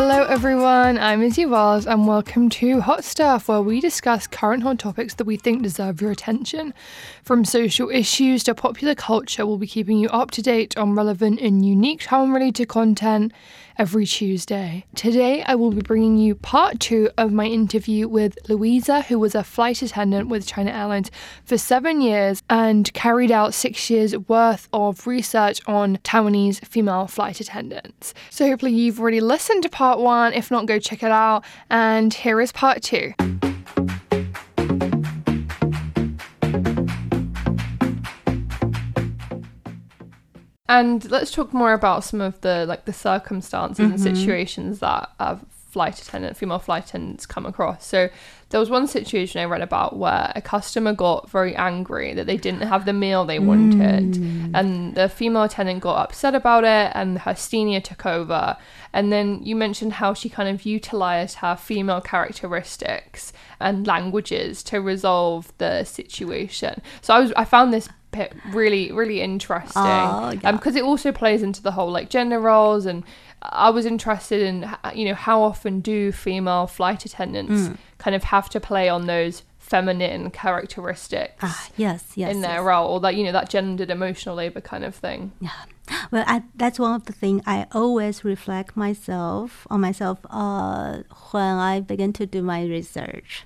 Hello, everyone. I'm Izzy Wells, and welcome to Hot Stuff, where we discuss current hot topics that we think deserve your attention. From social issues to popular culture, we'll be keeping you up to date on relevant and unique time related content every Tuesday. Today, I will be bringing you part two of my interview with Louisa, who was a flight attendant with China Airlines for seven years and carried out six years worth of research on Taiwanese female flight attendants. So, hopefully, you've already listened to part one. If not, go check it out. And here is part two. And let's talk more about some of the like the circumstances mm-hmm. and situations that uh, flight attendant, female flight attendants come across. So there was one situation I read about where a customer got very angry that they didn't have the meal they wanted, mm. and the female attendant got upset about it, and her senior took over. And then you mentioned how she kind of utilized her female characteristics and languages to resolve the situation. So I was I found this really really interesting because oh, yeah. um, it also plays into the whole like gender roles and I was interested in you know how often do female flight attendants mm. kind of have to play on those feminine characteristics ah, yes yes in their yes. role or that you know that gendered emotional labor kind of thing yeah well I, that's one of the things i always reflect myself on myself uh, when i begin to do my research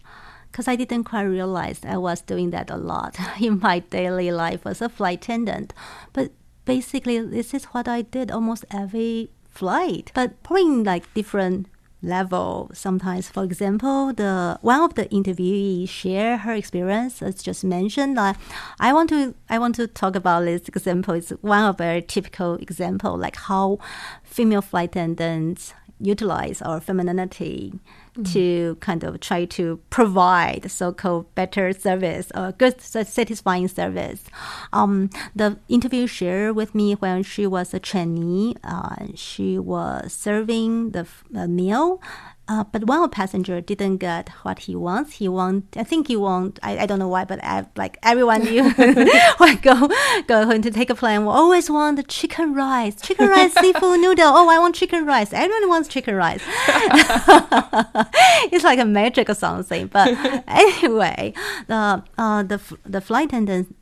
because I didn't quite realize I was doing that a lot in my daily life as a flight attendant. But basically, this is what I did almost every flight, but probably like different level sometimes for example the one of the interviewees share her experience as just mentioned uh, i want to i want to talk about this example it's one of a typical example like how female flight attendants utilize our femininity mm. to kind of try to provide so-called better service or good satisfying service. Um, the interview shared with me when she was a trainee, uh, she was serving the, the meal uh, but one passenger didn't get what he wants. He want, I think he want, I, I don't know why, but I, like everyone knew when go going to take a plane, will always want the chicken rice, chicken rice, seafood noodle. Oh, I want chicken rice. Everyone wants chicken rice. it's like a magic or something. But anyway, the uh, the the flight attendant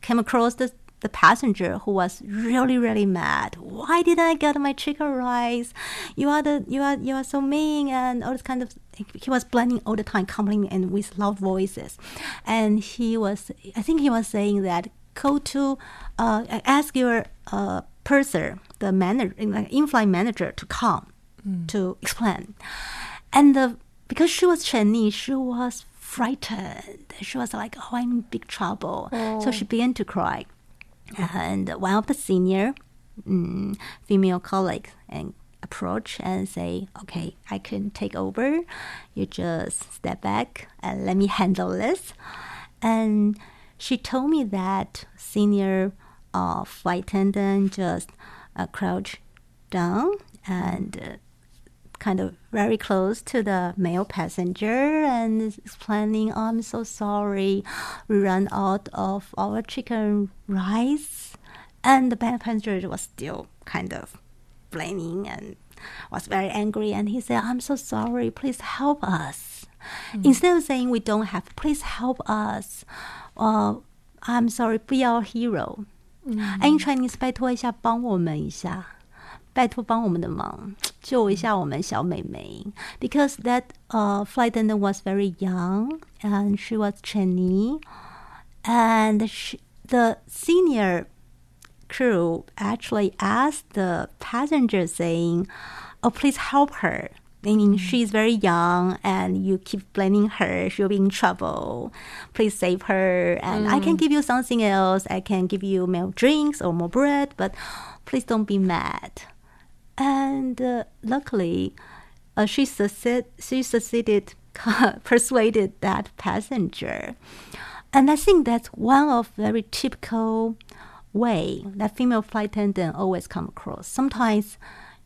came across the the passenger who was really really mad. Why didn't i get my chicken rice? You are the you are you are so mean and all this kind of he was blaming all the time complaining and with loud voices. And he was i think he was saying that go to uh, ask your uh, purser the manager in-flight manager to come mm. to explain. And the because she was chinese she was frightened. She was like oh i'm in big trouble. Oh. so she began to cry and one of the senior mm, female colleagues and approach and say, okay, I can take over. You just step back and let me handle this. And she told me that senior uh, flight attendant just uh, crouched down and uh, kind of very close to the male passenger and explaining, oh, I'm so sorry, we ran out of our chicken rice. And the passenger was still kind of blaming and was very angry. And he said, I'm so sorry, please help us. Mm. Instead of saying we don't have, please help us. Uh, I'm sorry, be our hero. Mm. And in Chinese, 拜托一下，帮我们一下。 拜托帮我们的忙，救一下我们小美眉。Because that uh, flight attendant was very young and she was Chinese, and she, the senior crew actually asked the passenger saying, "Oh, please help her." Meaning mm. she's very young and you keep blaming her, she'll be in trouble. Please save her. And mm. I can mm. give you something else. I can give you more drinks or more bread, but please don't be mad and uh, luckily, uh, she succeed, she succeeded persuaded that passenger, and I think that's one of very typical way that female flight attendant always come across. Sometimes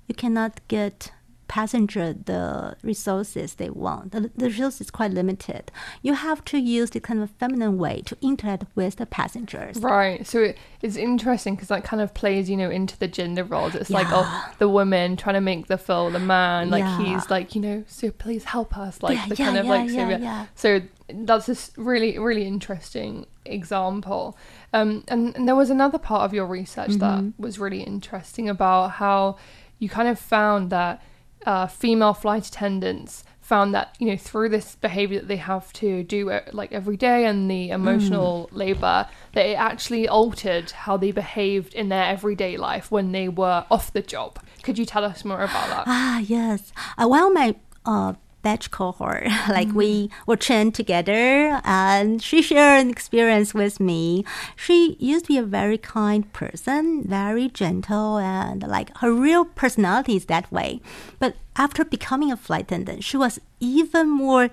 you cannot get passenger the resources they want. The, the resources is quite limited. You have to use the kind of feminine way to interact with the passengers. Right. So it, it's interesting because that kind of plays, you know, into the gender roles. It's like, oh, the woman trying to make the feel the man, like Yeah. he's like, you know, so please help us, like Yeah, the yeah, kind of yeah, like yeah, yeah. So that's this really, really interesting example. Um, and, and there was another part of your research that Mm-hmm. was really interesting about how you kind of found that uh, female flight attendants found that you know through this behavior that they have to do uh, like every day and the emotional Mm. labor that it actually altered how they behaved in their everyday life when they were off the job could you tell us more about that Ah, yes. Uh, of my uh, batch cohort, like we were trained together, and she shared an experience with me. She used to be a very kind person, very gentle, and like her real personality is that way. But after becoming a flight attendant, she was even more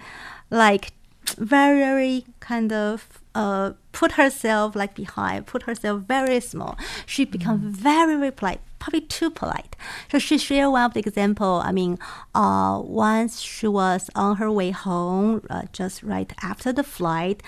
like very, very kind of uh, put herself like behind, put herself very small. She become very, very polite, probably too polite. So she shared one of the example. I mean, uh, once she was on her way home, uh, just right after the flight,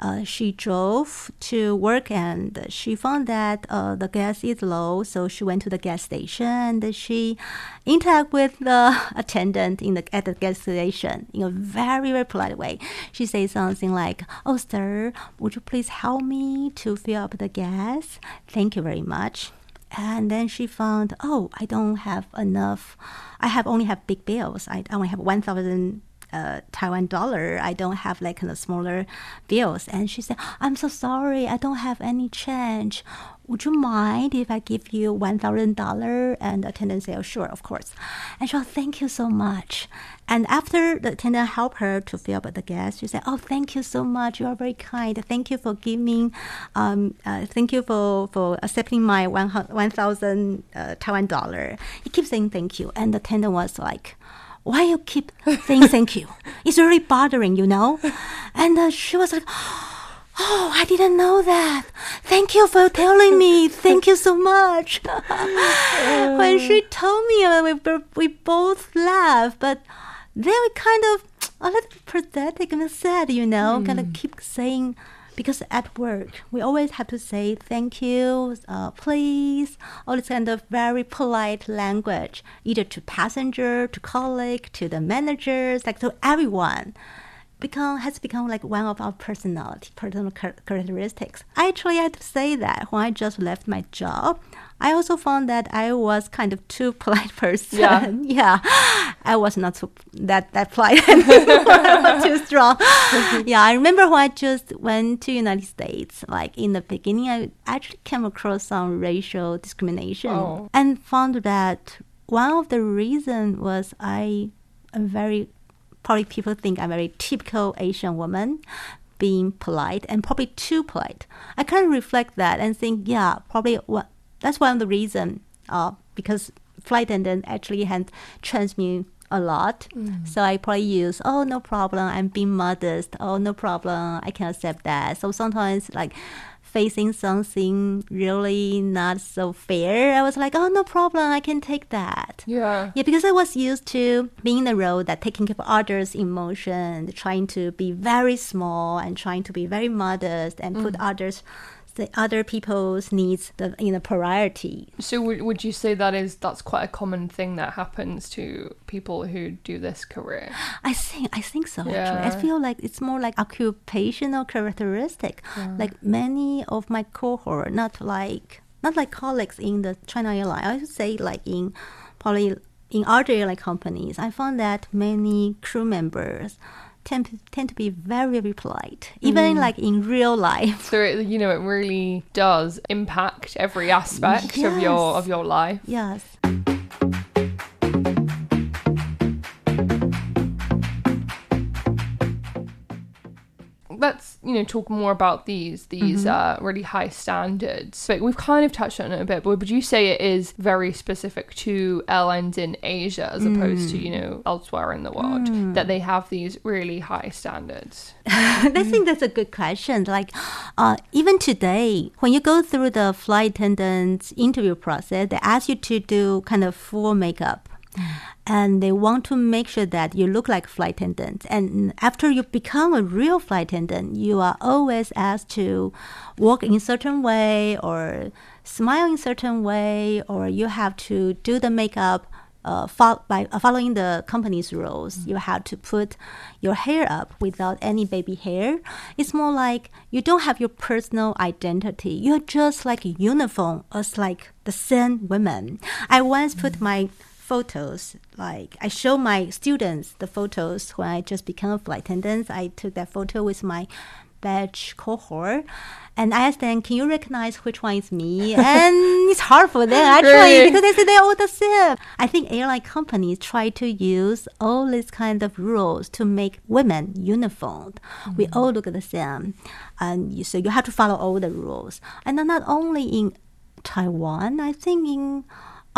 uh, she drove to work and she found that uh, the gas is low. So she went to the gas station and she interact with the attendant in the at the gas station in a very very polite way. She says something like, "Oh, sir, would you please help me to fill up the gas? Thank you very much." And then she found, "Oh, I don't have enough. I have only have big bills. I only have one thousand uh, Taiwan dollar. I don't have like of smaller bills. And she said, I'm so sorry. I don't have any change. Would you mind if I give you one thousand dollar? And the attendant said, oh, sure, of course. And she said, thank you so much. And after the attendant helped her to fill up the gas, she said, oh, thank you so much. You are very kind. Thank you for giving, um, uh, thank you for, for accepting my one one thousand uh, Taiwan dollar. He keeps saying thank you. And the attendant was like, why you keep saying thank you? It's really bothering, you know? And uh, she was like, oh, I didn't know that. Thank you for telling me. Thank you so much. when she told me, uh, we, we both laughed, but then we kind of a little pathetic and sad, you know, kind of keep saying, because at work we always have to say thank you, uh, please, all this kind of very polite language, either to passenger, to colleague, to the managers, like to everyone. Become has become like one of our personality, personal char- characteristics. I actually had to say that when I just left my job, I also found that I was kind of too polite person. Yeah. yeah, I was not so that that polite too strong. yeah, I remember when I just went to United States. Like in the beginning, I actually came across some racial discrimination Oh. and found that one of the reason was I am very probably people think I'm a very typical Asian woman. Being polite and probably too polite. I kind of reflect that and think, yeah, probably what that's one of the reason. Uh, because flight attendant actually had trained me a lot. So I probably use, oh, no problem. I'm being modest. Oh, no problem. I can accept that. So sometimes, like, facing something really not so fair, I was like, oh, no problem. I can take that. yeah Yeah, because I was used to being in the role that taking care of others' emotion, trying to be very small and trying to be very modest and put mm. others, the other people's needs the, in a priority. so would, would you say that is that's quite a common thing that happens to people who do this career I think I think so. Actually, Yeah. I feel like it's more like occupational characteristic. Like many of my cohort, not like not like colleagues in the China airline. I would say like in probably in other airline companies. I found that many crew members tend to, tend to be very very polite, even mm. like in real life. so it, you know it really does impact every aspect of your of your life Yes. Let's you know talk more about these these uh, really high standards. But we've kind of touched on it a bit. But would you say it is very specific to airlines in Asia as opposed to you know elsewhere in the world that they have these really high standards? I think that's a good question. Like, uh, even today, when you go through the flight attendant interview process, they ask you to do kind of full makeup. And they want to make sure that you look like flight attendant. And after you become a real flight attendant, you are always asked to walk in a certain way or smile in a certain way, or you have to do the makeup. Uh, fo- by uh, following the company's rules, you have to put your hair up without any baby hair. It's more like you don't have your personal identity. You're just like a uniform, as like the same women. I once put my photos. Like I show my students the photos when I just became a flight attendant. I took that photo with my batch cohort. And I asked them, can you recognize which one is me? And it's hard for them actually Really? because they say they're all the same. I think airline companies try to use all these kind of rules to make women uniform. We mm. all look the same. And you, so you have to follow all the rules. And not only in Taiwan, I think in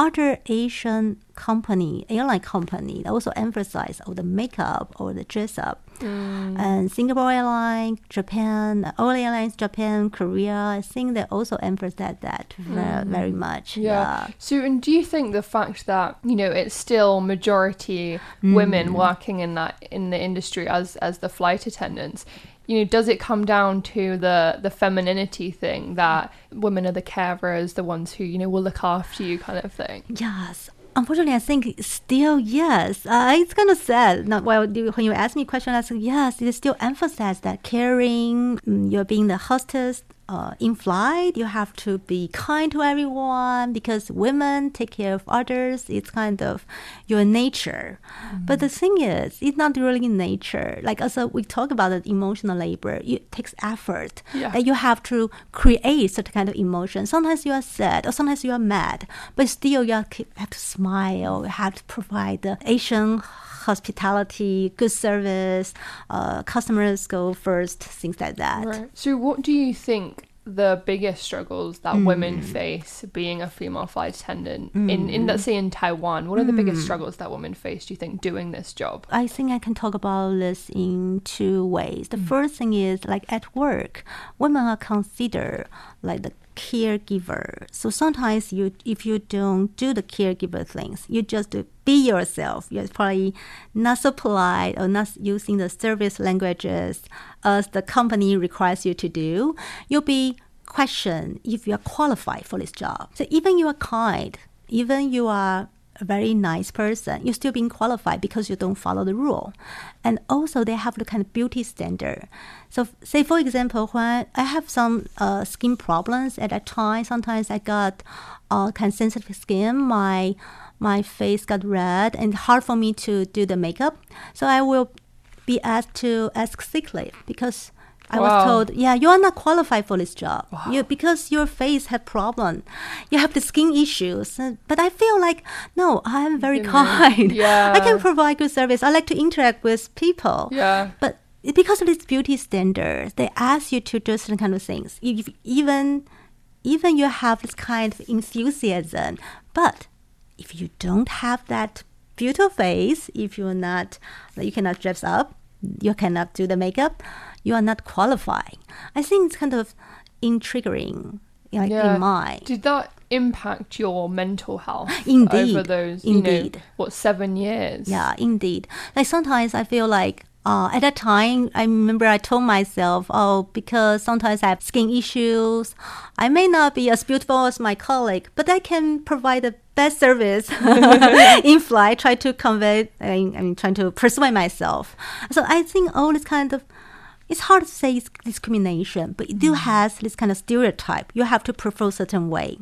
other Asian company, airline company, also emphasize all the makeup or the dress up. Mm. And Singapore Airlines, Japan, all airlines, Japan, Korea, I think they also emphasize that very, mm. very much. Yeah. So, and do you think the fact that you know it's still majority women mm. working in that in the industry as as the flight attendants, you know, does it come down to the the femininity thing that women are the carers, the ones who you know will look after you, kind of thing? Yes. Unfortunately, I think still yes. Uh, it's kind of sad. Not well. When you ask me question, I say yes. It still emphasize that caring. mm, You're being the hostess. Uh, in flight, you have to be kind to everyone because women take care of others. It's kind of your nature. But the thing is, it's not really nature. Like also, we talk about the emotional labor. It takes effort. Yeah. That you have to create certain kind of emotion. Sometimes you are sad, or sometimes you are mad, but still you have to have to smile. You have to provide the Asian hospitality, good service. Uh, customers go first, things like that. Right. So, what do you think the biggest struggles that Mm. women face being a female flight attendant in, in let's say in Taiwan? What are the Mm. biggest struggles that women face? Do you think doing this job? I think I can talk about this in two ways. The first thing is like at work, women are considered like the caregiver. So sometimes you, if you don't do the caregiver things, you just be yourself. You're probably not so polite or not using the service languages as the company requires you to do. You'll be questioned if you are qualified for this job. So even you are kind, even you are a very nice person, you're still being qualified because you don't follow the rule. And also, they have the kind of beauty standard. So, say for example, when I have some uh, skin problems at that time, sometimes I got uh, kind of sensitive skin. My my face got red and hard for me to do the makeup. So I will be asked to ask sick leave because I Wow. was told, yeah, you are not qualified for this job. You because your face had problem, you have the skin issues. Uh, But I feel like no, I am very Yeah. kind. Yeah. I can provide good service. I like to interact with people. Yeah. But because of this beauty standard, they ask you to do certain kind of things. If even even you have this kind of enthusiasm, but if you don't have that beautiful face, if you're not, you cannot dress up, you cannot do the makeup, you are not qualified. I think it's kind of intriguing, like Yeah. in my Did that impact your mental health Indeed. over those, you know, Indeed. what, seven years? Yeah, indeed. Like sometimes I feel like uh, at that time, I remember I told myself, oh, because sometimes I have skin issues, I may not be as beautiful as my colleague, but I can provide the best service in flight. Try to convey, I mean, trying to persuade myself. So I think all this kind of it's hard to say it's discrimination, but it still has this kind of stereotype. You have to prefer a certain way.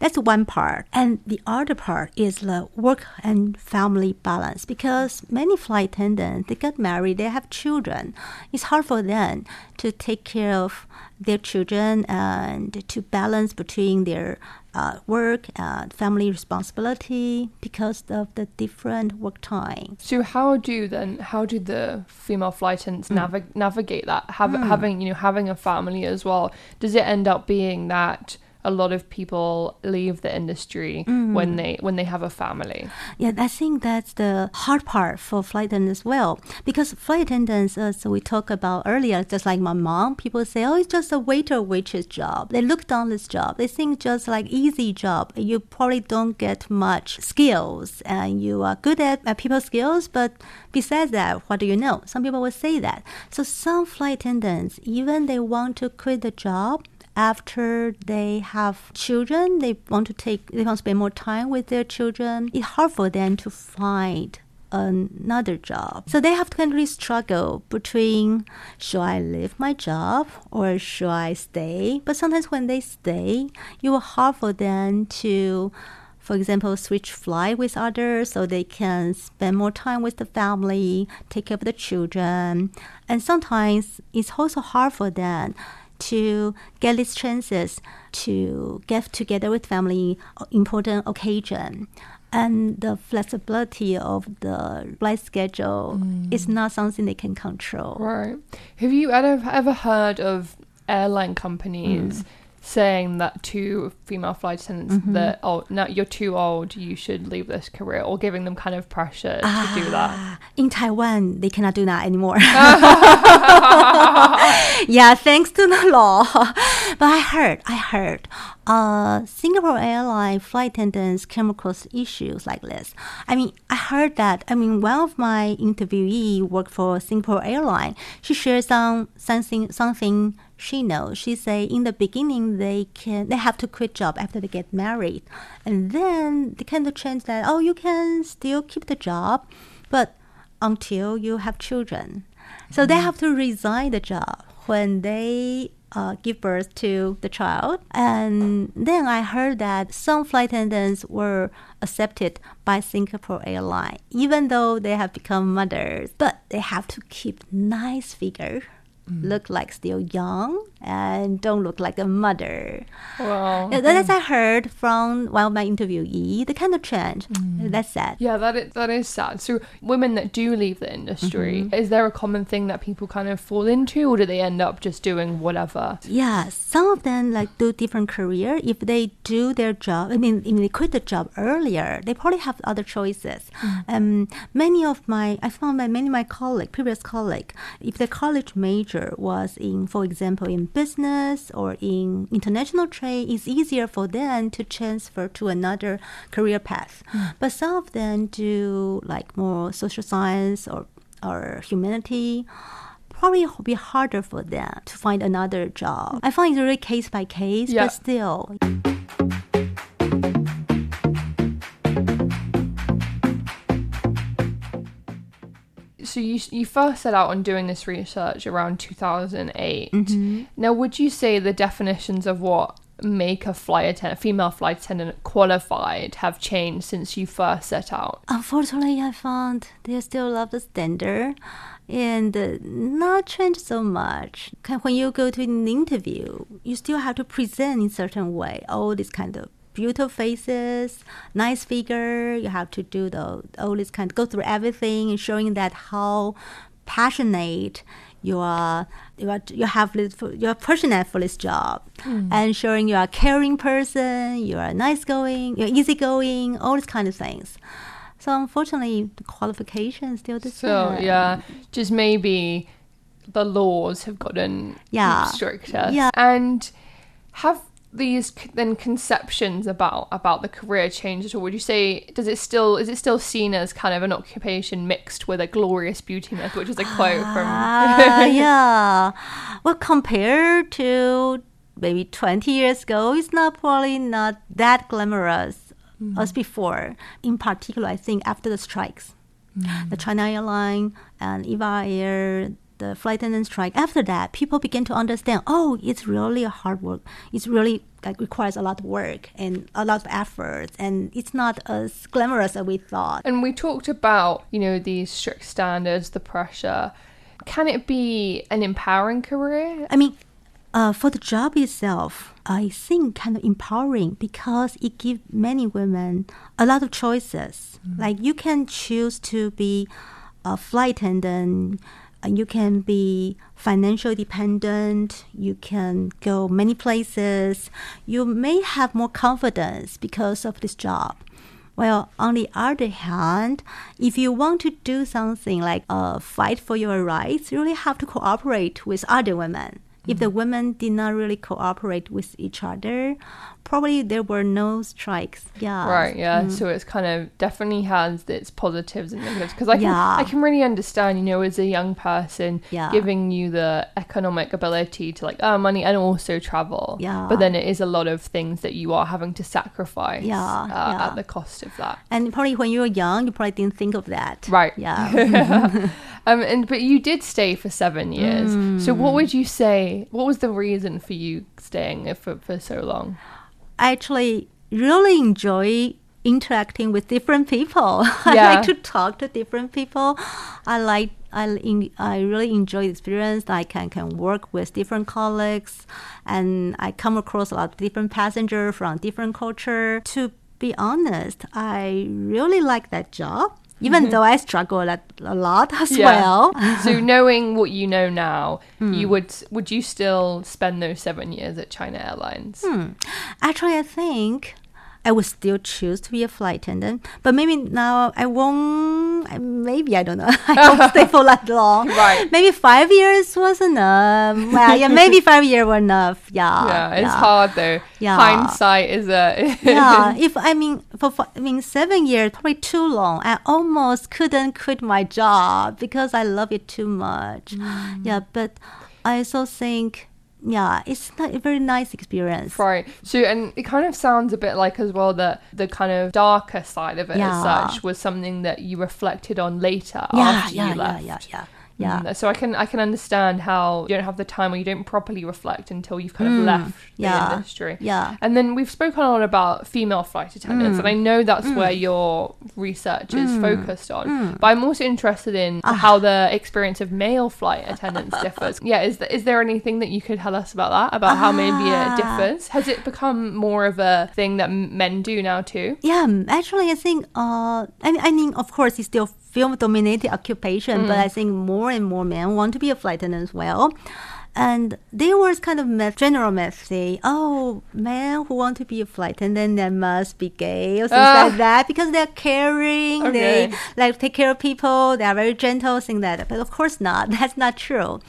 That's one part. And the other part is the work and family balance because many flight attendants, they get married, they have children. It's hard for them to take care of their children and to balance between their uh, work and family responsibility because of the different work time. So how do then how do the female flight attendants Mm. navi- navigate that? Have, Having you know having a family as well. Does it end up being that a lot of people leave the industry mm. when they when they have a family. Yeah, I think that's the hard part for flight attendants as well. Because flight attendants, as we talked about earlier, just like my mom, people say, oh, it's just a waiter waitress job. They look down this job. They think just like easy job. You probably don't get much skills and you are good at, at people skills, but besides that, what do you know? Some people will say that. So some flight attendants, even they want to quit the job, after they have children, they want to take, they want to spend more time with their children. It's hard for them to find another job. So they have to of struggle between should I leave my job or should I stay? But sometimes when they stay, it will hard for them to for example, switch flight with others so they can spend more time with the family, take care of the children. And sometimes it's also hard for them to get these chances to get together with family important occasion and the flexibility of the flight schedule mm. is not something they can control. Right. Have you ever ever heard of airline companies mm saying that to female flight attendants mm-hmm. that oh no you're too old you should leave this career or giving them kind of pressure ah, to do that ah, in taiwan they cannot do that anymore yeah thanks to the law but i heard i heard uh, Singapore airline flight attendants came across issues like this. I mean, I heard that. I mean, one of my interviewee worked for Singapore airline. She shared some something something she knows. She say in the beginning they can they have to quit job after they get married, and then they kind of change that. Oh, you can still keep the job, but until you have children, so mm-hmm. they have to resign the job when they uh, give birth to the child. And then I heard that some flight attendants were accepted by Singapore Airlines, even though they have become mothers, but they have to keep nice figure mm. Look like still young and don't look like a mother. Well, yeah, that's I heard from one of my interviewees. The kind of trend. Mm. That's sad. Yeah, that is, that is sad. So women that do leave the industry, mm-hmm. is there a common thing that people kind of fall into, or do they end up just doing whatever? Yeah, some of them like do different career. If they do their job, I mean, if they quit the job earlier, they probably have other choices. Mm. Um, many of my, I found that many of my colleague, previous colleague, if the college major was in, for example, in business or in international trade, it's easier for them to transfer to another career path. Mm. But some of them do like more social science or, or humanity probably will be harder for them to find another job. I find it's really case by case, yeah. but still. So you you first set out on doing this research around 2008. Mm-hmm. Now, would you say the definitions of what make a flight attendant, female flight attendant qualified have changed since you first set out? Unfortunately, I found they still love the standard and not change so much. When you go to an interview, you still have to present in certain way. All this kind of beautiful faces, nice figure. You have to do the all this kind, go through everything and showing that how passionate you are, you are, you have you're passionate for this job, mm. and showing you are a caring person, you are nice going, you're easygoing, all these kind of things. So unfortunately, the qualification is still the same. So yeah, just maybe the laws have gotten yeah. stricter. Yeah, and have these then conceptions about about the career change at all? Would you say does it still is it still seen as kind of an occupation mixed with a glorious beauty myth, which is a quote from uh, yeah. Well, compared to maybe twenty years ago, it's not probably not that glamorous mm. as before. In particular, I think after the strikes, mm. the China Airline and Eva Air the flight attendant strike, after that, people begin to understand, oh, it's really a hard work. It's really like requires a lot of work and a lot of effort, and it's not as glamorous as we thought. And we talked about, you know, these strict standards, the pressure. Can it be an empowering career? I mean, uh, for the job itself, I think kind of empowering because it gives many women a lot of choices. Mm. Like you can choose to be a flight attendant you can be financially dependent. You can go many places. You may have more confidence because of this job. Well, on the other hand, if you want to do something like uh, fight for your rights, you really have to cooperate with other women. If the women did not really cooperate with each other, probably there were no strikes. Yeah. Right. Yeah. So it's kind of definitely has its positives and negatives because I can Yeah. I can really understand you know as a young person Yeah. giving you the economic ability to like earn money and also travel. Yeah. But then it is a lot of things that you are having to sacrifice. Yeah, Uh, yeah. At the cost of that. And probably when you were young, you probably didn't think of that. Right. Yeah. Um. And but you did stay for seven years. So Mm. what would you say? What was the reason for you staying for for so long? I actually really enjoy interacting with different people. I like to talk to different people. I like I in, I really enjoy the experience. I can can work with different colleagues, and I come across a lot of different passengers from different culture. To be honest, I really like that job. Even though I struggle a, a lot as Mm-hmm. Yeah. well. so knowing what you know now, Hmm. you would would you still spend those seven years at China Airlines? Hmm. Actually, I think I would still choose to be a flight attendant, but maybe now I won't. Maybe I don't know. I won't stay for that long. Right. Maybe five years was enough. Well, yeah, maybe five years were enough. Yeah. Yeah, it's hard though. Yeah. Hindsight is a yeah, if I mean for I mean seven years, probably too long. I almost couldn't quit my job because I love it too much. Mm. Yeah, but I also think yeah, it's not a very nice experience. Right. So, and it kind of sounds a bit like as well that the kind of darker side of it Yeah. as such was something that you reflected on later yeah, after yeah, you yeah, left. yeah, yeah, yeah. Mm, So I can I can understand how you don't have the time or you don't properly reflect until you've kind of left the Mm, yeah, industry. yeah. And then we've spoken a lot about female flight attendants, Mm. and I know that's where your research is focused on. Mm. But I'm also interested in Ah. how the experience of male flight attendants differs. Yeah, is th- is there anything that you could tell us about that? About how maybe Ah. it differs? Has it become more of a thing that men do now too? Yeah, mm, actually, I think. Uh, I mean, I mean, of course, it's still film-dominated occupation, but I think more and more men want to be a flight attendant as well. And there was kind of myth, general myth say, oh, men who want to be a flight attendant, they must be gay or things Ah. like that because they're caring, Okay. they like take care of people, they are very gentle, things like that. But of course not. That's not true.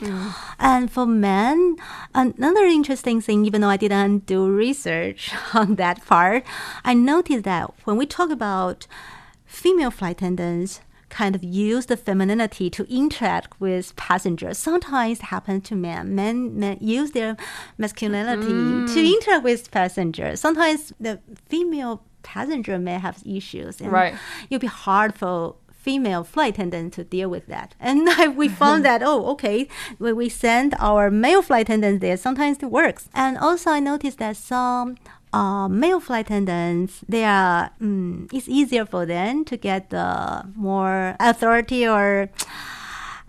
And for men, another interesting thing, even though I didn't do research on that part, I noticed that when we talk about female flight attendants, kind of use the femininity to interact with passengers. Sometimes it happens to men. Men, men use their masculinity to mm. interact with passengers. Sometimes the female passenger may have issues. And Right. It'll be hard for female flight attendant to deal with that. And we found that, oh, okay, when we send our male flight attendants there, sometimes it works. And also I noticed that some uh, male flight attendants, they are, mm, it's easier for them to get the more authority or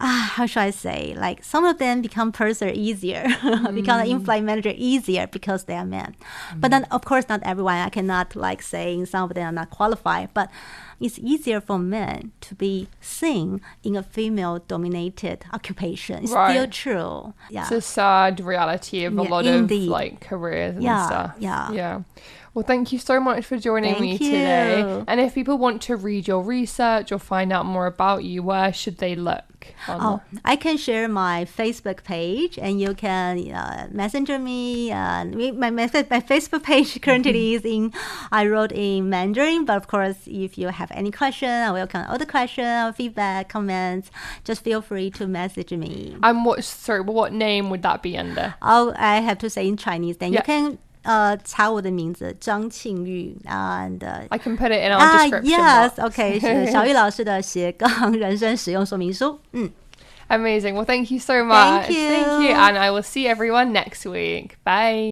ah, how should I say? Like some of them become purser easier, become an in-flight manager easier because they are men. But then, of course, not everyone. I cannot like saying some of them are not qualified, but it's easier for men to be seen in a female-dominated occupation. It's still true. Yeah. It's a sad reality of a Yeah, lot indeed. of like careers and Yeah, stuff. yeah. Yeah. Well, thank you so much for joining me Thank today. And if people want to read your research or find out more about you, where should they look? On Oh, I can share my Facebook page, and you can uh, messenger me. Uh, my, my my Facebook page currently is in. I wrote in Mandarin, but of course, if you have any question, I welcome all the question or feedback, comments. Just feel free to message me. And what? Sorry, what name would that be under? Oh, I have to say in Chinese. Then Yeah. you can 呃查我的名字张庆玉 and uh, I can put it in our 啊 description. yes box. OK 是小玉老师的斜杠人生使用说明书。嗯。 Amazing. Well, thank you so much. Thank you. Thank you. And I will see everyone next week. Bye.